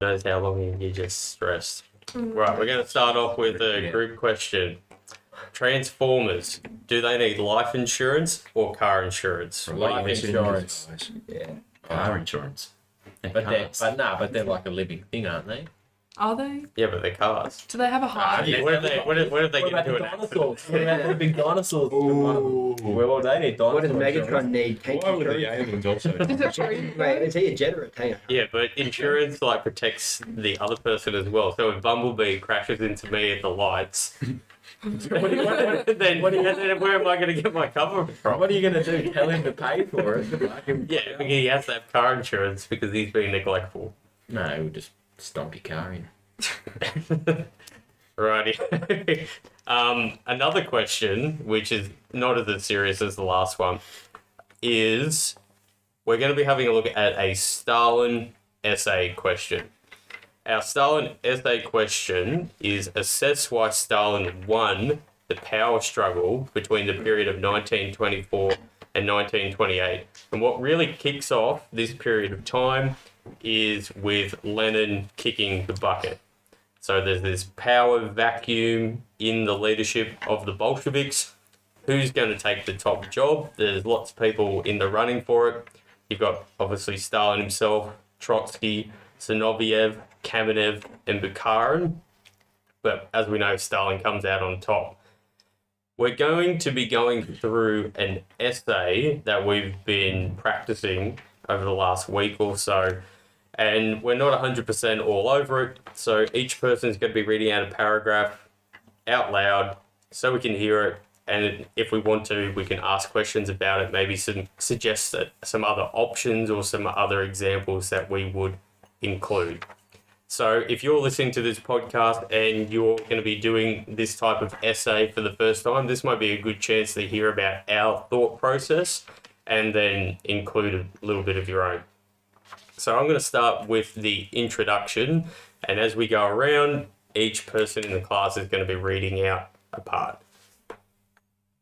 knows how long you just stressed. Mm. Right, we're going to start off with a group question. Transformers, do they need life insurance or car insurance? Life insurance. Yeah. Car insurance. And But they're, cars. but nah, but they're like a living thing, aren't they? Are they? Yeah, but they're cars. Do they have a heart? Yeah, what if they, what if, what if they What get about into the an accident? dinosaurs? What about the big dinosaurs? Well, well, they need dinosaurs. What does Megatron need? Tank Why would the insurance? aliens also? Is it true? Wait, is he a jet or a tank? Yeah, but insurance like protects the other person as well. So if Bumblebee crashes into me at the lights, What do you- what- what- then, what do you- then where am I going to get my cover from? What are you gonna do? Tell him to pay for it? Like him- Yeah, because he has to have car insurance because he's being neglectful. No, we'll just stomp your car in. Righty. um, another question, which is not as serious as the last one, is we're going to be having a look at a Stalin essay question. Our Stalin essay question is assess why Stalin won the power struggle between the period of 1924 and 1928. And what really kicks off this period of time is with Lenin kicking the bucket. So there's this power vacuum in the leadership of the Bolsheviks. Who's going to take the top job? There's lots of people in the running for it. You've got obviously Stalin himself, Trotsky, Zinoviev, Kamenev, and Bukharin. But as we know, Stalin comes out on top. We're going to be going through an essay that we've been practicing over the last week or so and we're not 100% all over it. So each person is going to be reading out a paragraph out loud so we can hear it. And if we want to, we can ask questions about it, maybe some, suggest some other options or some other examples that we would include. So if you're listening to this podcast and you're going to be doing this type of essay for the first time, this might be a good chance to hear about our thought process and then include a little bit of your own. So I'm going to start with the introduction, and as we go around, each person in the class is going to be reading out a part.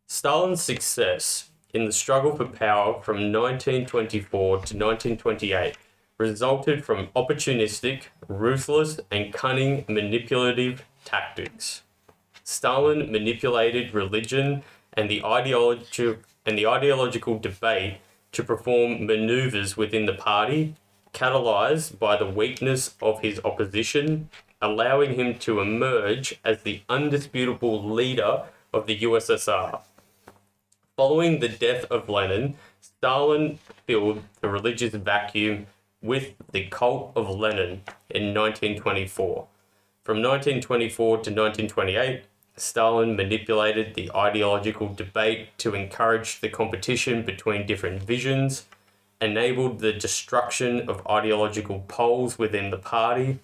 Stalin's success in the struggle for power from 1924 to 1928 resulted from opportunistic, ruthless, and cunning manipulative tactics. Stalin manipulated religion and the ideology and the ideological debate to perform maneuvers within the party catalyzed by the weakness of his opposition, allowing him to emerge as the undisputable leader of the USSR. Following the death of Lenin, Stalin filled the religious vacuum with the cult of Lenin in 1924. From 1924 to 1928, Stalin manipulated the ideological debate to encourage the competition between different visions, enabled the destruction of ideological poles within the party,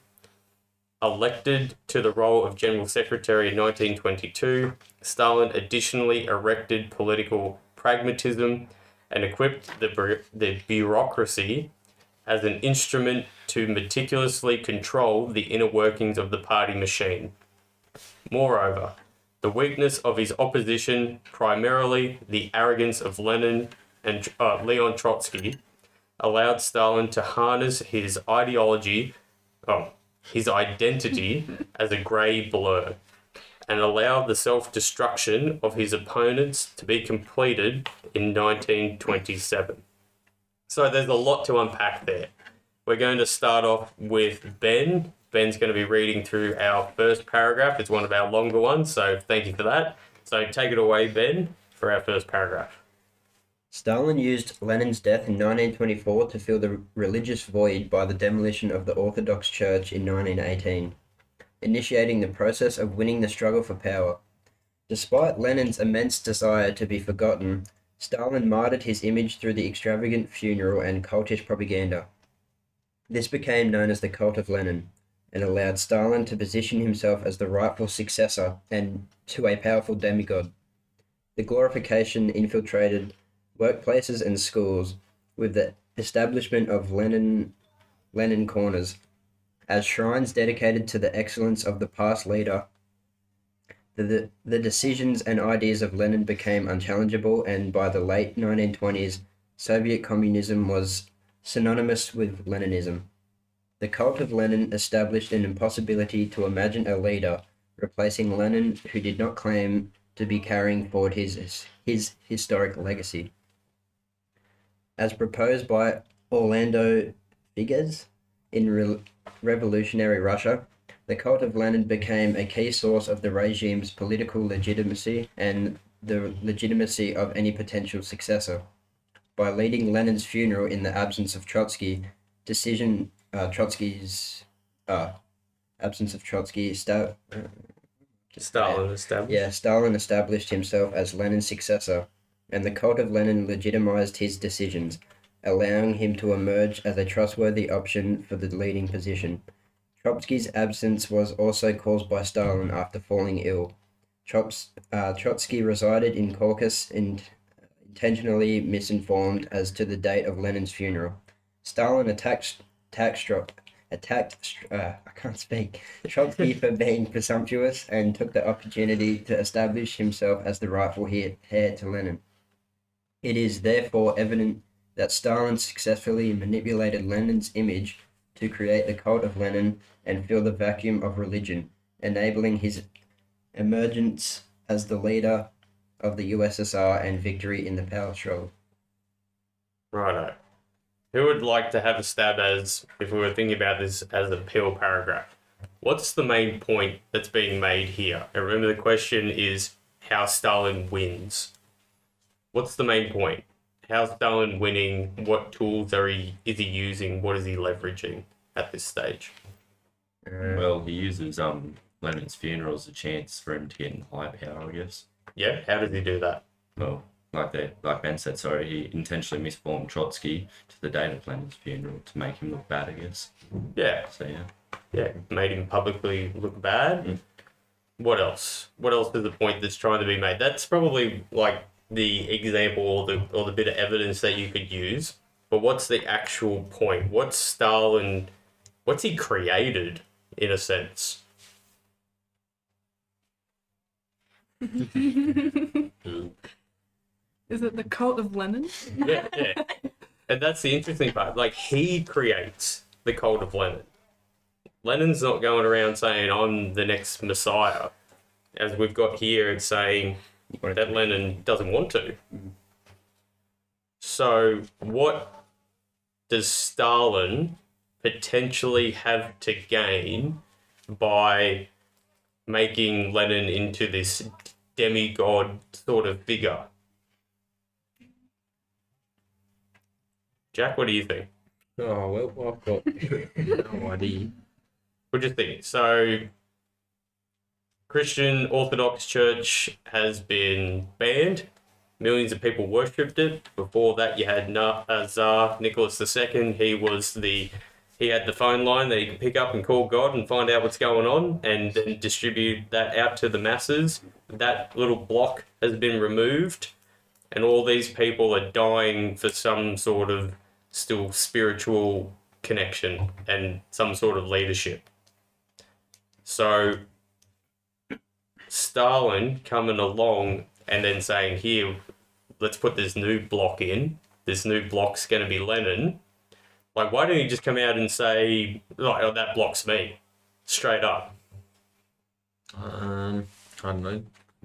elected to the role of General Secretary in 1922, Stalin additionally erected political pragmatism and equipped the, the bureaucracy as an instrument to meticulously control the inner workings of the party machine. Moreover, the weakness of his opposition, primarily the arrogance of Lenin and uh, Leon Trotsky, allowed Stalin to harness his ideology, oh, his identity as a grey blur, and allow the self destruction of his opponents to be completed in 1927. So there's a lot to unpack there. We're going to start off with Ben. Ben's going to be reading through our first paragraph. It's one of our longer ones, so thank you for that. So take it away, Ben, for our first paragraph. Stalin used Lenin's death in 1924 to fill the religious void by the demolition of the Orthodox Church in 1918, initiating the process of winning the struggle for power. Despite Lenin's immense desire to be forgotten, Stalin martyred his image through the extravagant funeral and cultish propaganda. This became known as the cult of Lenin, and allowed Stalin to position himself as the rightful successor and to a powerful demigod. The glorification infiltrated workplaces and schools with the establishment of Lenin Lenin corners as shrines dedicated to the excellence of the past leader. The, the, the decisions and ideas of Lenin became unchallengeable, and by the late 1920s, Soviet communism was synonymous with Leninism. The cult of Lenin established an impossibility to imagine a leader replacing Lenin who did not claim to be carrying forward his, his historic legacy. As proposed by Orlando Figes in re- revolutionary Russia, the cult of Lenin became a key source of the regime's political legitimacy and the legitimacy of any potential successor. By leading Lenin's funeral in the absence of Trotsky, decision uh, Trotsky's uh, absence of Trotsky, sta- Stalin established. yeah, Stalin established himself as Lenin's successor, and the cult of Lenin legitimized his decisions, allowing him to emerge as a trustworthy option for the leading position. Trotsky's absence was also caused by Stalin after falling ill. Trots, uh, Trotsky resided in Caucasus and intentionally misinformed as to the date of Lenin's funeral. Stalin attacked, attacked, attacked uh, I can't speak, Trotsky for being presumptuous and took the opportunity to establish himself as the rightful heir, heir to Lenin. It is therefore evident that Stalin successfully manipulated Lenin's image to create the cult of Lenin and fill the vacuum of religion, enabling his emergence as the leader of the USSR and victory in the power struggle. Righto. Who would like to have a stab as, if we were thinking about this as a pure paragraph? What's the main point that's being made here? And remember, the question is how Stalin wins. What's the main point? How's Stalin winning? What tools are he is he using? What is he leveraging at this stage? Uh, Well, he uses um Lenin's funeral as a chance for him to get in high power, I guess. Yeah, how does he do that? Well, like they, like Ben said, sorry, he intentionally misformed Trotsky to the date of Lenin's funeral to make him look bad, I guess. Yeah, So yeah. yeah, made him publicly look bad. Mm. What else? What else is the point that's trying to be made? That's probably like the example or the or the bit of evidence that you could use. But what's the actual point? What's Stalin? What's he created in a sense? Is it the cult of Lenin? Yeah, yeah. And that's the interesting part. Like he creates the cult of Lenin. Lenin's not going around saying I'm the next Messiah, as we've got here. It's saying that Lenin doesn't want to. So, what does Stalin potentially have to gain by making Lenin into this demigod sort of figure? Jack, what do you think? Oh well, I've got no idea. What do you think? So, Christian Orthodox Church has been banned. Millions of people worshipped it. Before that, you had uh, Tsar Nicholas II. He was the he had the phone line that he could pick up and call God and find out what's going on, and then distribute that out to the masses. That little block has been removed, and all these people are dying for some sort of still spiritual connection and some sort of leadership. So Stalin coming along and then saying, "Here, let's put this new block in. This new block's going to be Lenin." Like, why don't you just come out and say, "Like, oh, that block's me," straight up? Um, I don't know.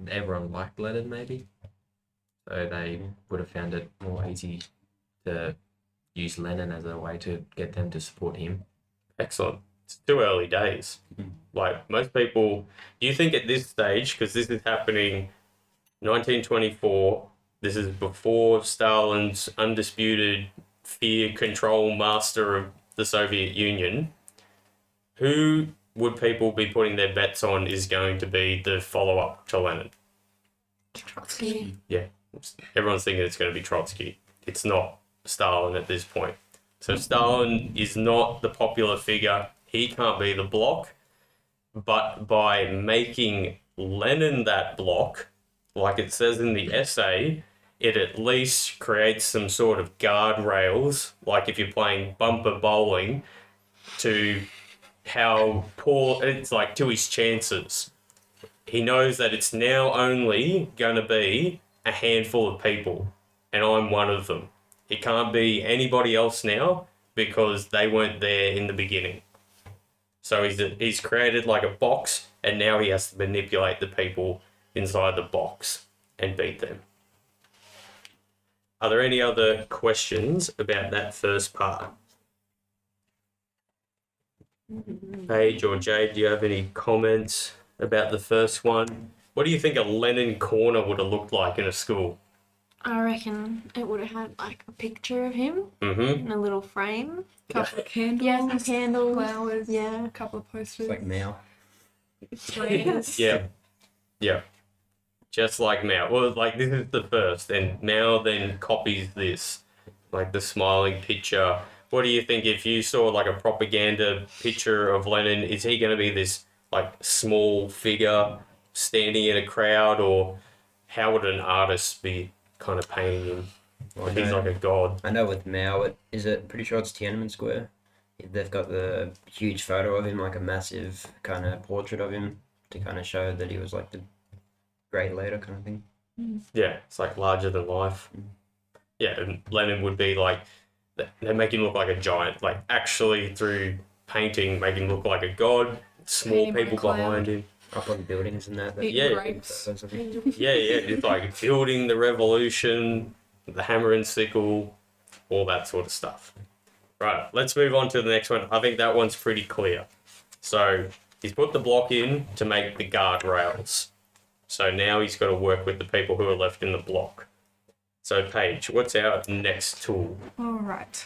Everyone liked Lenin, maybe, so they would have found it more easy to use Lenin as a way to get them to support him. Excellent. It's too early days. Hmm. Like most people, do you think at this stage, because this is happening 1924, this is before Stalin's undisputed fear control master of the Soviet Union, who would people be putting their bets on is going to be the follow up to Lenin? Trotsky. Yeah. Everyone's thinking it's going to be Trotsky. It's not Stalin at this point. So Stalin is not the popular figure. He can't be the block. But by making Lenin that block, like it says in the essay, it at least creates some sort of guardrails, like if you're playing bumper bowling, to how poor it's like to his chances. He knows that it's now only going to be a handful of people, and I'm one of them. It can't be anybody else now because they weren't there in the beginning. So he's he's created like a box, and now he has to manipulate the people inside the box and beat them. Are there any other questions about that first part? Paige or Jade, do you have any comments about the first one? What do you think a Lenin corner would have looked like in a school? I reckon it would have had like a picture of him Mm-hmm. in a little frame. A Couple of candles. Yeah, some candles. Flowers. Yeah. A couple of posters. It's like Mao. Yeah. Yeah. Just like Mao. Well, like this is the first, and Mao then copies this, like the smiling picture. What do you think if you saw like a propaganda picture of Lenin? Is he going to be this like small figure standing in a crowd, or how would an artist be kind of painting him? Like he's like a god. I know with Mao, it is it pretty sure it's Tiananmen Square. They've got the huge photo of him, like a massive kind of portrait of him, to kind of show that he was like the great leader kind of thing. Yeah, it's like larger than life. Mm. Yeah, and Lenin would be like, they they make him look like a giant, like actually through painting, make him look like a god. Small Paint him on a people cloud. behind him. Up on buildings and that. that Eating Yeah. grapes. photos of him. Yeah, yeah, it's like building the revolution, the hammer and sickle, all that sort of stuff. Right, let's move on to the next one. I think that one's pretty clear. So he's put the block in to make the guardrails. So now he's got to work with the people who are left in the block. So Paige, what's our next tool? All right.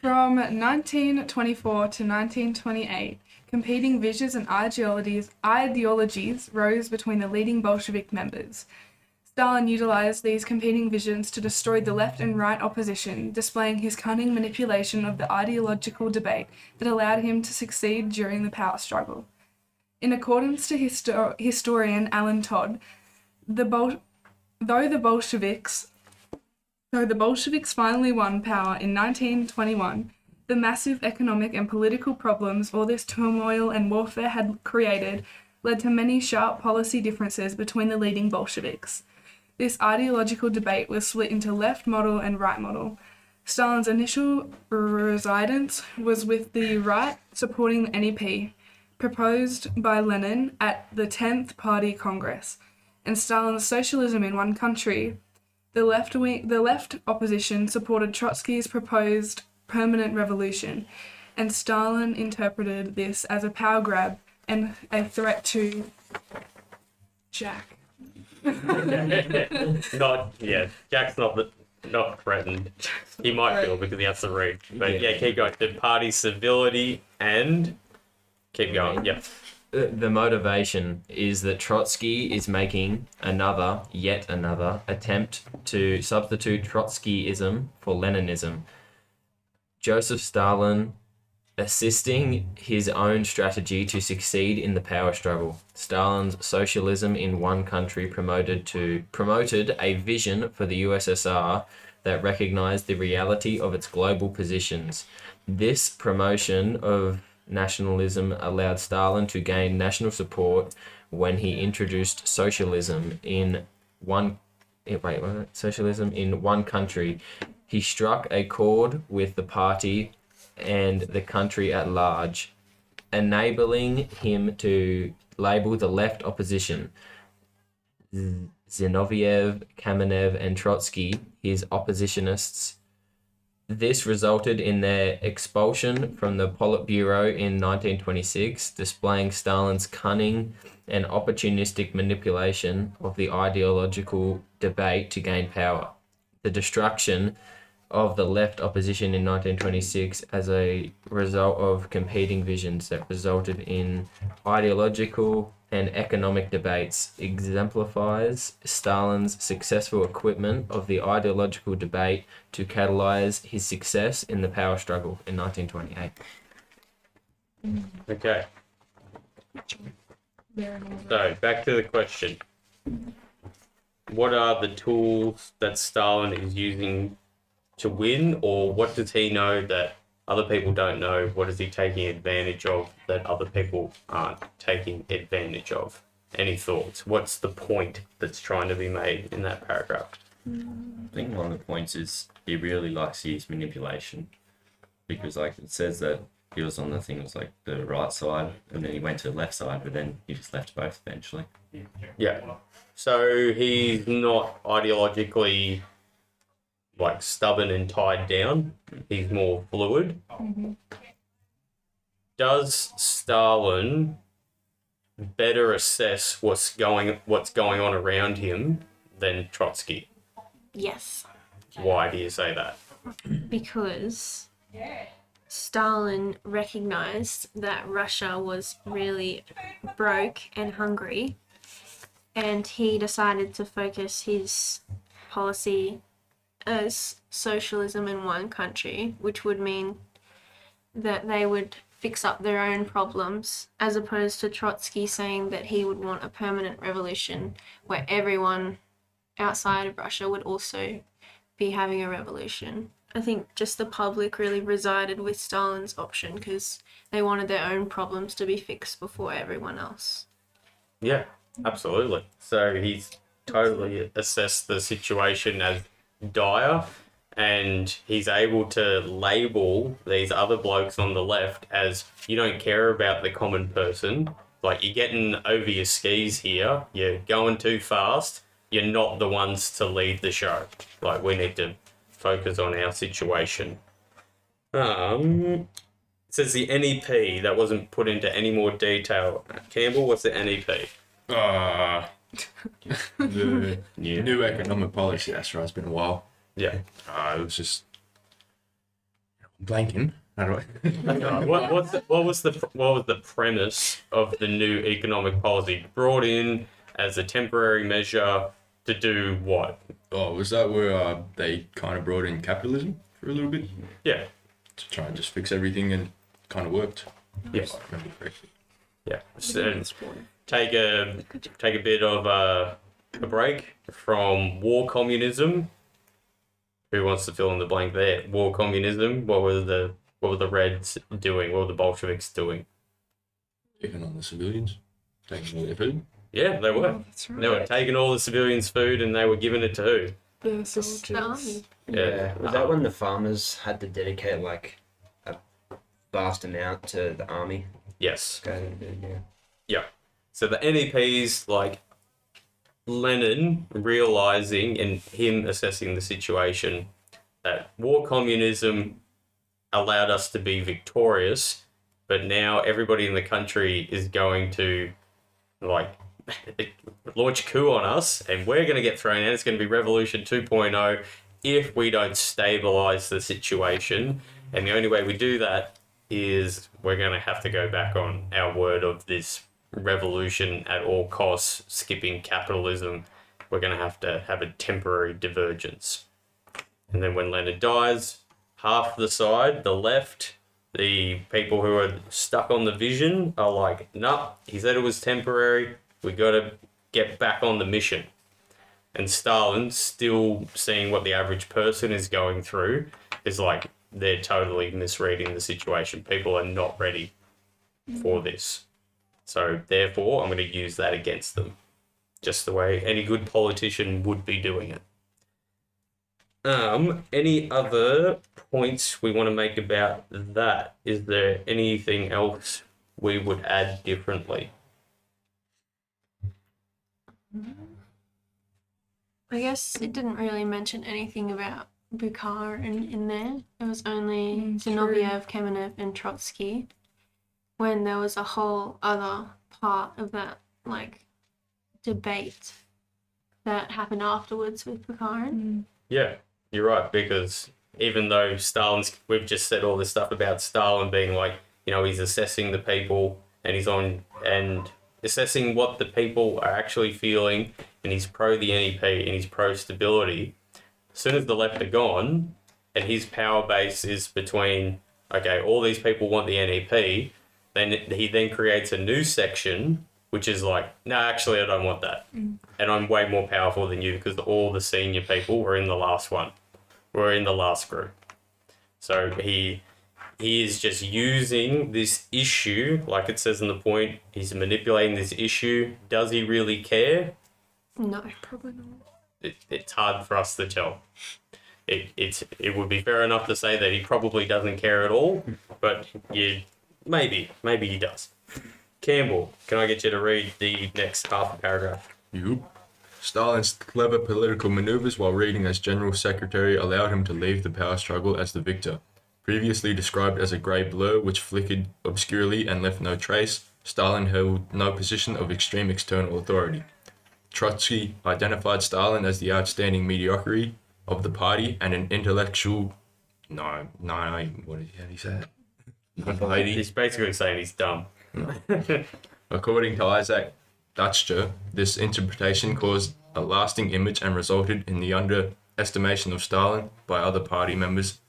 From 1924 to 1928, competing visions and ideologies, ideologies rose between the leading Bolshevik members. Stalin utilized these competing visions to destroy the left and right opposition, displaying his cunning manipulation of the ideological debate that allowed him to succeed during the power struggle. In accordance to histo- historian Allan Todd, the Bol- though the Bolsheviks Though the Bolsheviks finally won power in 1921, the massive economic and political problems all this turmoil and warfare had created led to many sharp policy differences between the leading Bolsheviks. This ideological debate was split into left model and right model. Stalin's initial residence was with the right, supporting the NEP, proposed by Lenin at the 10th Party Congress, and Stalin's socialism in one country, the left wing, the left opposition supported Trotsky's proposed permanent revolution, and Stalin interpreted this as a power grab and a threat to Jack. not yeah, Jack's not the, not threatened. He might feel because he has to read. But yeah, Yeah. keep going. The party civility and keep going. Yeah. The, the motivation is that Trotsky is making another, yet another, attempt to substitute Trotskyism for Leninism. Joseph Stalin assisting his own strategy to succeed in the power struggle. Stalin's socialism in one country promoted to promoted a vision for the USSR that recognized the reality of its global positions. This promotion of nationalism allowed Stalin to gain national support when he introduced socialism in one eh, wait, what? socialism in one country. He struck a chord with the party and the country at large, enabling him to label the left opposition. Zinoviev, Kamenev, and Trotsky, his oppositionists, this resulted in their expulsion from the Politburo in 1926, displaying Stalin's cunning and opportunistic manipulation of the ideological debate to gain power. The destruction of the left opposition in 1926 as a result of competing visions that resulted in ideological and economic debates exemplifies Stalin's successful equipment of the ideological debate to catalyze his success in the power struggle in 1928. Okay. So back to the question. What are the tools that Stalin is using to win, or what does he know that other people don't know? What is he taking advantage of that other people aren't taking advantage of? Any thoughts? What's the point that's trying to be made in that paragraph? I think one of the points is he really likes his manipulation because, like, it says that he was on the thing, it was like the right side, and then he went to the left side, but then he just left both eventually. Yeah. So he's not ideologically like stubborn and tied down. He's more fluid. Does Stalin better assess what's going what's going on around him than Trotsky? Yes, Why do you say that? because Stalin recognized that Russia was really broke and hungry, and he decided to focus his policy as socialism in one country, which would mean that they would fix up their own problems, as opposed to Trotsky saying that he would want a permanent revolution where everyone outside of Russia would also be having a revolution. I think just the public really resided with Stalin's option because they wanted their own problems to be fixed before everyone else. Yeah, absolutely. So he's totally assessed the situation as dire and he's able to label these other blokes on the left as you don't care about the common person. Like you're getting over your skis here, you're going too fast, you're not the ones to lead the show. Like we need to focus on our situation. Um says the NEP that wasn't put into any more detail. Campbell, what's the NEP? Uh, the New. new economic policy. That's right. It's been a while. Yeah. Uh, it was just I'm blanking. How do I? what, what's the, what was the what was the premise of the new economic policy brought in as a temporary measure to do what? oh, was that where uh, they kind of brought in capitalism for a little bit Yeah, to try and just fix everything and kind of worked? Yes. If I remember correctly. yeah. So take a take a bit of a, a break from war communism. Who wants to fill in the blank there? War communism. What were the what were the Reds doing? What were the Bolsheviks doing? Taking on the civilians, taking all their food. Yeah, they were. Oh, that's right. They were taking all the civilians' food and they were giving it to who? The army. soldiers. Yeah. Was that when the farmers had to dedicate like a vast amount to the army? Yes. Go yeah. Yeah. So the NEPs, like Lenin realizing and him assessing the situation that war communism allowed us to be victorious, but now everybody in the country is going to like launch a coup on us and we're going to get thrown out. It's going to be Revolution 2.0 if we don't stabilize the situation. And the only way we do that is we're going to have to go back on our word of this revolution at all costs, skipping capitalism. We're going to have to have a temporary divergence. And then when Leonard dies, half the side, the left, the people who are stuck on the vision are like, nah, he said it was temporary. We got to get back on the mission. And Stalin, still seeing what the average person is going through is like they're totally misreading the situation. People are not ready for this. So therefore, I'm going to use that against them, just the way any good politician would be doing it. Um, any other points we want to make about that? Is there anything else we would add differently? I guess it didn't really mention anything about Bukharin, in there. It was only Mm, true. Zinoviev, Kamenev, and Trotsky. When there was a whole other part of that, like, debate that happened afterwards with Bukharin. Mm. Yeah, you're right, because even though Stalin's, we've just said all this stuff about Stalin being like, you know, he's assessing the people and he's on and assessing what the people are actually feeling and he's pro the NEP and he's pro stability. As soon as the left are gone and his power base is between, okay, all these people want the NEP, then he then creates a new section which is like, no, actually, I don't want that. Mm. And I'm way more powerful than you because all the senior people were in the last one, were in the last group. So he he is just using this issue, like it says in the point, he's manipulating this issue. Does he really care? No. Probably not. It, it's hard for us to tell. it, it's it would be fair enough to say that he probably doesn't care at all, but you maybe maybe he does. Campbell, can I get you to read the next half paragraph? You. Stalin's clever political maneuvers while reading as general secretary allowed him to leave the power struggle as the victor. Previously described as a grey blur which flickered obscurely and left no trace, Stalin held no position of extreme external authority. Trotsky identified Stalin as the outstanding mediocrity of the party and an intellectual. No, no, no what did he say? He's basically saying he's dumb. According to Isaac Deutscher, this interpretation caused a lasting image and resulted in the underestimation of Stalin by other party members,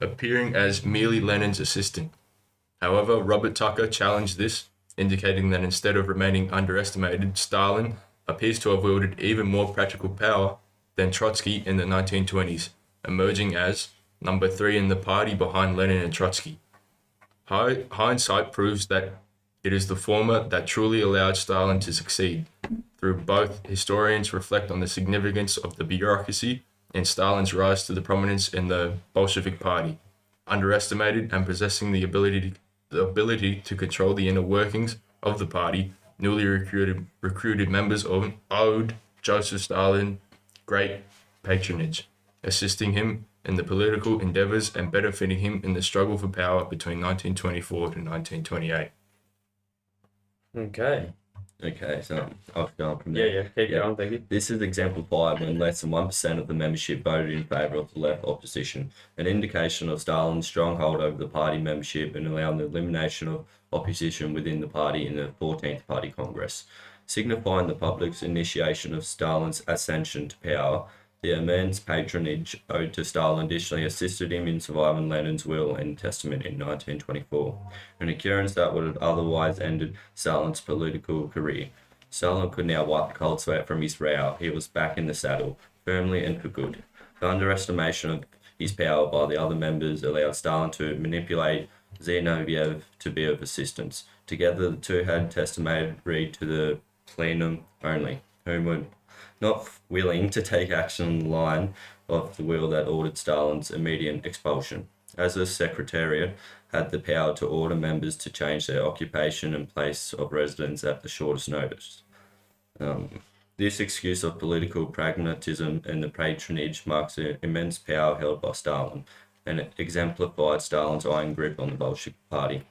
appearing as merely Lenin's assistant. However, Robert Tucker challenged this, indicating that instead of remaining underestimated, Stalin appears to have wielded even more practical power than Trotsky in the 1920s, emerging as number three in the party behind Lenin and Trotsky. Hi- hindsight proves that it is the former that truly allowed Stalin to succeed. Through both, historians reflect on the significance of the bureaucracy and Stalin's rise to the prominence in the Bolshevik Party. Underestimated and possessing the ability to, the ability to control the inner workings of the party, newly recruited recruited members owed Joseph Stalin great patronage, assisting him in the political endeavors and benefiting him in the struggle for power between 1924 to 1928. Okay. Okay, so I'll go from there. yeah. Yeah, keep Yeah. going. Thank you. This is exemplified when less than 1% of the membership voted in favour of the left opposition, an indication of Stalin's stronghold over the party membership and allowing the elimination of opposition within the party in the 14th Party Congress. Signifying the public's initiation of Stalin's ascension to power, the immense patronage owed to Stalin additionally assisted him in surviving Lenin's will and testament in 1924, an occurrence that would have otherwise ended Stalin's political career. Stalin could now wipe the cold sweat from his brow. He was back in the saddle, firmly and for good. The underestimation of his power by the other members allowed Stalin to manipulate Zinoviev to be of assistance. Together, the two had testimated read to the plenum only, whom were not willing to take action in the line of the will that ordered Stalin's immediate expulsion. As the Secretariat had the power to order members to change their occupation and place of residence at the shortest notice. Um, this excuse of political pragmatism and the patronage marks the immense power held by Stalin, and exemplified Stalin's iron grip on the Bolshevik Party.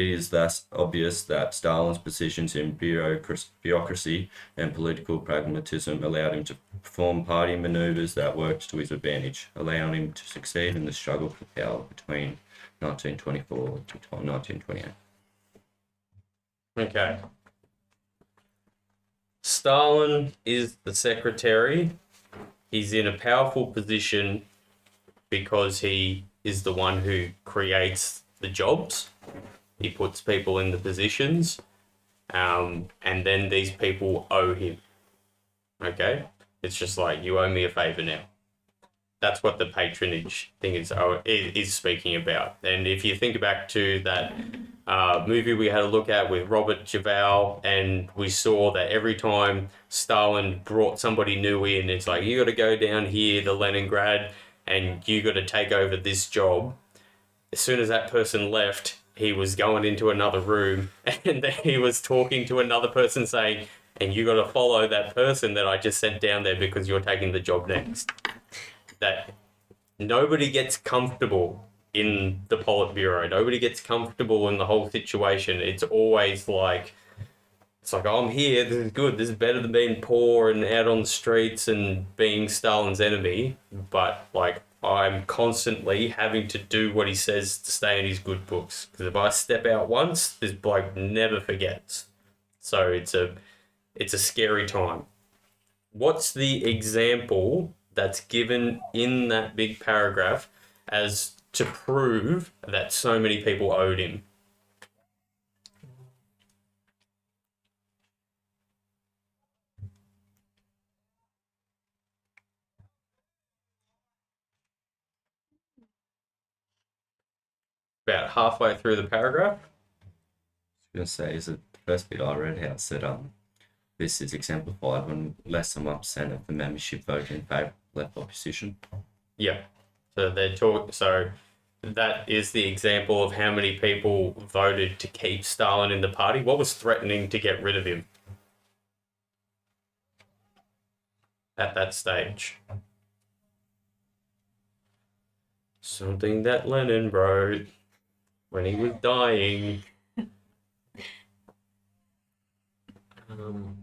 It is thus obvious that Stalin's positions in bureaucracy, and political pragmatism allowed him to perform party maneuvers that worked to his advantage, allowing him to succeed in the struggle for power between 1924 to 1928. Okay. Stalin is the secretary. He's in a powerful position because he is the one who creates the jobs. He puts people in the positions. Um, and then these people owe him. Okay? It's just like, you owe me a favor now. That's what the patronage thing is, oh, is, speaking about. And if you think back to that uh, movie we had a look at with Robert Duvall, and we saw that every time Stalin brought somebody new in, it's like you got to go down here to Leningrad, and you got to take over this job. As soon as that person left, he was going into another room, and he was talking to another person, saying, "And you got to follow that person that I just sent down there because you're taking the job next." That nobody gets comfortable in the Politburo. Nobody gets comfortable in the whole situation. It's always like, it's like, oh, I'm here. This is good. This is better than being poor and out on the streets and being Stalin's enemy. But like, I'm constantly having to do what he says to stay in his good books. Because if I step out once, this bloke never forgets. So it's a, it's a scary time. What's the example that's given in that big paragraph as to prove that so many people owed him. About halfway through the paragraph. I was gonna say, is it the first bit I read how it said um this is exemplified when less than one percent of the membership voted in favour of left opposition. Yeah. So they're talk. So that is the example of how many people voted to keep Stalin in the party. What was threatening to get rid of him at that stage? Something that Lenin wrote when he was dying. Um,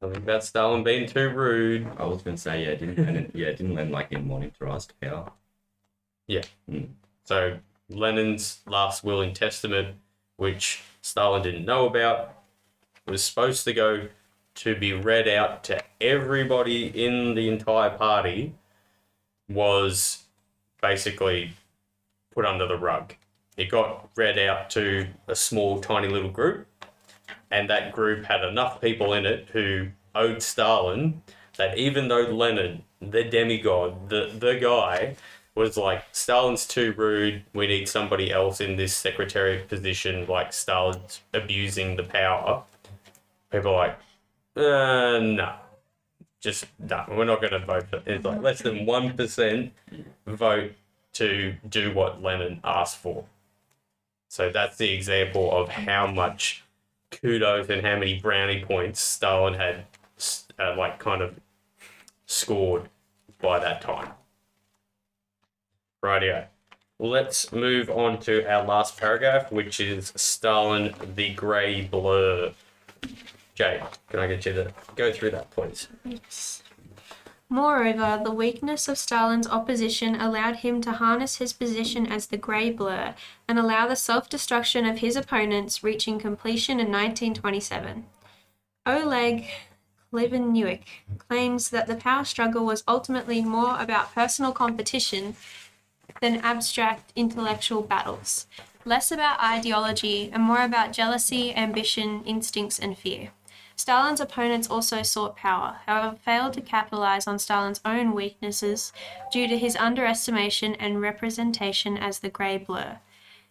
Something about Stalin being too rude. I was gonna say yeah, didn't Lenin, yeah, didn't Lenin like him wanting to rise to power? So Lenin's last will and testament, which Stalin didn't know about, was supposed to go to be read out to everybody in the entire party, was basically put under the rug. It got read out to a small, tiny little group, and that group had enough people in it who owed Stalin that even though Lenin, the demigod, the, the guy, was like Stalin's too rude. We need somebody else in this secretary position. Like Stalin's abusing the power. People are like, uh, no, just no. We're not going to vote for. It's like less than one percent vote to do what Lenin asked for. So that's the example of how much kudos and how many brownie points Stalin had, uh, like, kind of scored by that time. Rightio. Let's move on to our last paragraph, which is Stalin the Grey Blur. Jay, can I get you to go through that, please? Moreover, the weakness of Stalin's opposition allowed him to harness his position as the Grey Blur and allow the self destruction of his opponents, reaching completion in 1927. Oleg Khlevniuk claims that the power struggle was ultimately more about personal competition than abstract intellectual battles, less about ideology and more about jealousy, ambition, instincts, and fear. Stalin's opponents also sought power, however, failed to capitalize on Stalin's own weaknesses due to his underestimation and representation as the grey blur.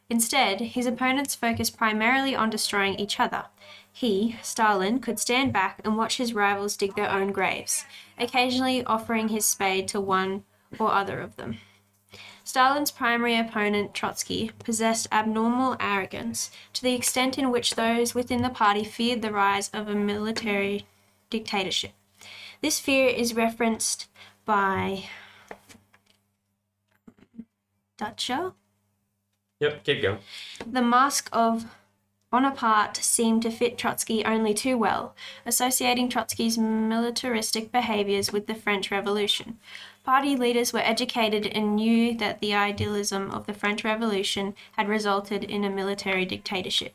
Instead, his opponents focused primarily on destroying each other. He, Stalin, could stand back and watch his rivals dig their own graves, occasionally offering his spade to one or other of them. Stalin's primary opponent, Trotsky, possessed abnormal arrogance to the extent in which those within the party feared the rise of a military dictatorship. This fear is referenced by Deutscher. Yep, keep going. The mask of Bonaparte seemed to fit Trotsky only too well, associating Trotsky's militaristic behaviors with the French Revolution. Party leaders were educated and knew that the idealism of the French Revolution had resulted in a military dictatorship.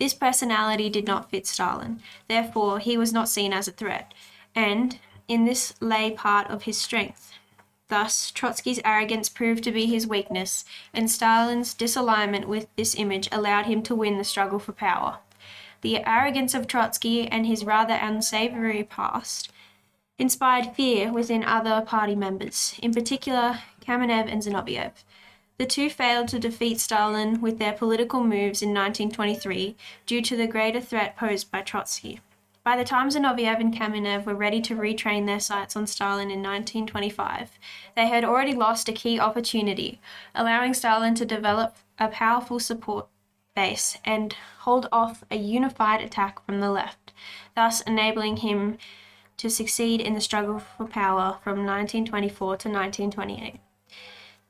This personality did not fit Stalin, therefore, he was not seen as a threat, and in this lay part of his strength. Thus, Trotsky's arrogance proved to be his weakness, and Stalin's disalignment with this image allowed him to win the struggle for power. The arrogance of Trotsky and his rather unsavory past inspired fear within other party members, in particular Kamenev and Zinoviev. The two failed to defeat Stalin with their political moves in 1923 due to the greater threat posed by Trotsky. By the time Zinoviev and Kamenev were ready to retrain their sights on Stalin in 1925, they had already lost a key opportunity, allowing Stalin to develop a powerful support base and hold off a unified attack from the left, thus enabling him to succeed in the struggle for power from 1924 to 1928.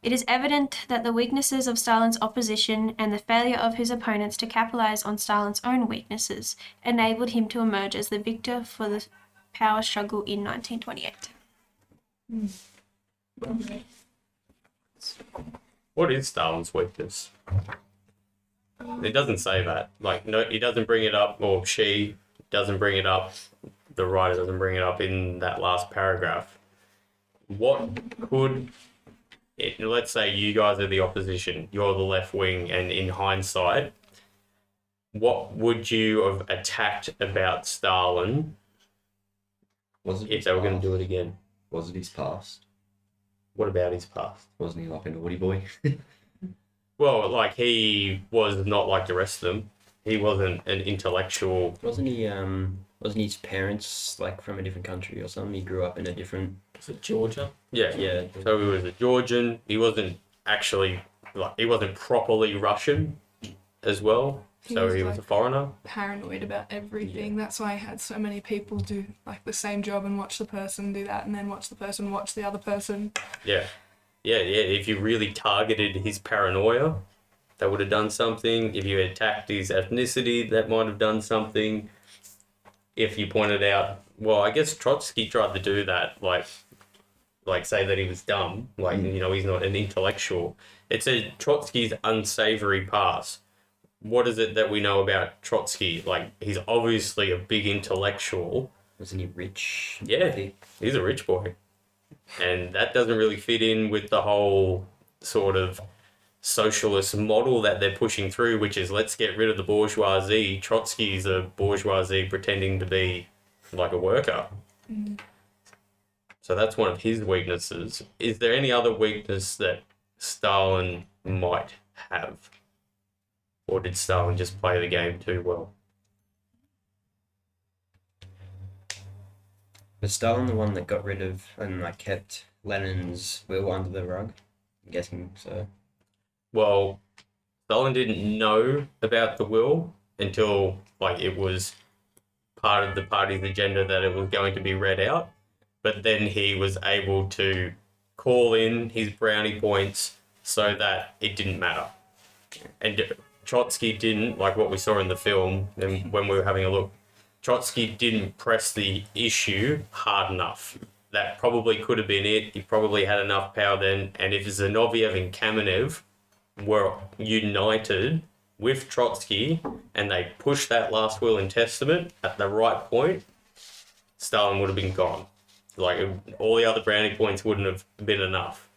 It is evident that the weaknesses of Stalin's opposition and the failure of his opponents to capitalize on Stalin's own weaknesses enabled him to emerge as the victor for the power struggle in 1928. What is Stalin's weakness? It doesn't say that. Like, no, he doesn't bring it up, or she doesn't bring it up. The writer doesn't bring it up in that last paragraph. What could, it, let's say you guys are the opposition, you're the left wing, and in hindsight, what would you have attacked about Stalin Was it if they were going to do it again? Was it his past? What about his past? Wasn't he like a naughty boy? Well, like he was not like the rest of them. He wasn't an intellectual. Wasn't he? Um, wasn't his parents like from a different country or something? He grew up in a different. Was it Georgia? Yeah, Yeah. So he was a Georgian. He wasn't actually like he wasn't properly Russian as well. He So was, he was a foreigner. Paranoid about everything. That's why he had so many people do like the same job and watch the person do that, and then watch the person watch the other person. Yeah. Yeah, yeah. If you really targeted his paranoia, that would have done something. If you attacked his ethnicity, that might have done something. If you pointed out, well, I guess Trotsky tried to do that, like, like say that he was dumb, like mm. you know he's not an intellectual. It's a Trotsky's unsavory past. What is it that we know about Trotsky? Like he's obviously a big intellectual. Wasn't he rich? Yeah, he's a rich boy. And that doesn't really fit in with the whole sort of socialist model that they're pushing through, which is let's get rid of the bourgeoisie. Trotsky's a bourgeoisie pretending to be like a worker. Mm. So that's one of his weaknesses. Is there any other weakness that Stalin might have? Or did Stalin just play the game too well? Was Stalin the one that got rid of and like kept Lenin's will under the rug? I'm guessing so. Well, Stalin didn't know about the will until like it was part of the party's agenda that it was going to be read out. But then he was able to call in his brownie points so that it didn't matter. And Trotsky didn't, like what we saw in the film and when we were having a look, Trotsky didn't press the issue hard enough. That probably could have been it. He probably had enough power then. And if Zinoviev and Kamenev were united with Trotsky and they pushed that last will and testament at the right point, Stalin would have been gone. Like all the other brownie points wouldn't have been enough.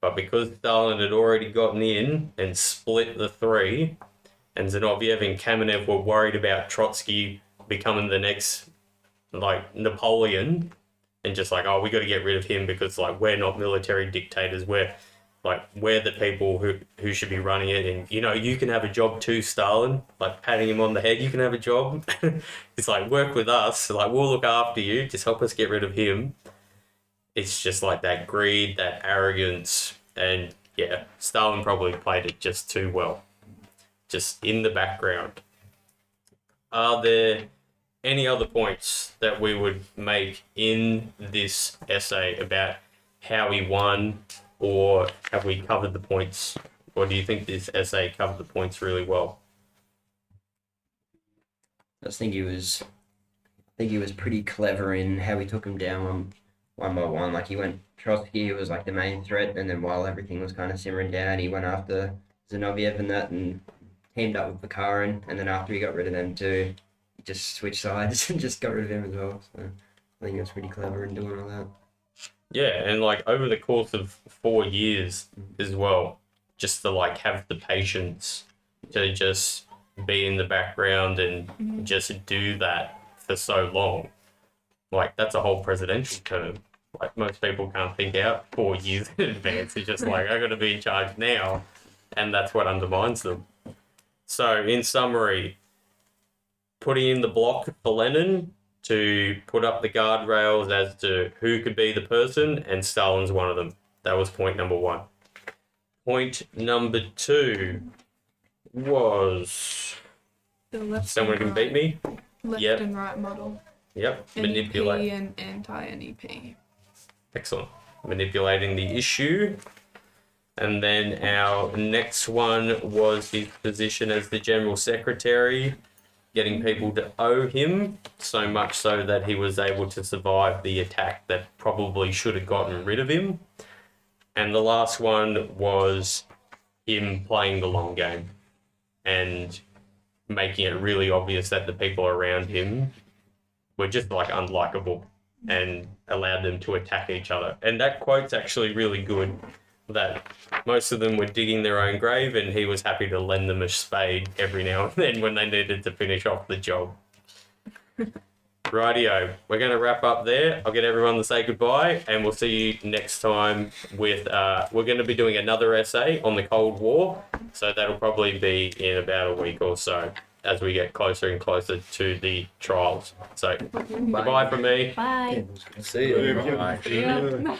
But because Stalin had already gotten in and split the three, and Zinoviev and Kamenev were worried about Trotsky becoming the next like Napoleon, and just like, oh, we got to get rid of him because like we're not military dictators. We're like we're the people who who should be running it, and you know you can have a job too, Stalin. Like patting him on the head, you can have a job. it's like work with us. Like we'll look after you. Just help us get rid of him. It's just like that greed, that arrogance, and yeah, Stalin probably played it just too well, just in the background. Are there any other points that we would make in this essay about how he won, or have we covered the points? Or do you think this essay covered the points really well? I think he was, I think he was pretty clever in how he took him down one, one by one. Like he went Trotsky was like the main threat, and then while everything was kind of simmering down, he went after Zinoviev and that, and teamed up with Bukharin. And then after he got rid of them too, he just switched sides and just got rid of him as well. So I think he was pretty clever in doing all that. Yeah, and like over the course of four years as well, just to like have the patience to just be in the background and mm-hmm. just do that for so long. Like that's a whole presidential term. Like most people can't think out four years in advance. It's just like I got to be in charge now, and that's what undermines them. So, in summary, putting in the block for Lenin to put up the guardrails as to who could be the person, and Stalin's one of them. That was point number one. Point number two was someone can beat me. left Yep. and right model. Yep, NEP manipulate. and anti-NEP. Excellent. Manipulating the issue. And then our next one was his position as the General Secretary, getting people to owe him, so much so that he was able to survive the attack that probably should have gotten rid of him. And the last one was him playing the long game and making it really obvious that the people around him were just like unlikable and allowed them to attack each other. And that quote's actually really good. That most of them were digging their own grave, and he was happy to lend them a spade every now and then when they needed to finish off the job. Rightio, we're going to wrap up there. I'll get everyone to say goodbye, and we'll see you next time. With uh, we're going to be doing another essay on the Cold War, so that'll probably be in about a week or so. as we get closer and closer to the trials. So, Bye. goodbye from me. Bye. See you. Bye. Yeah.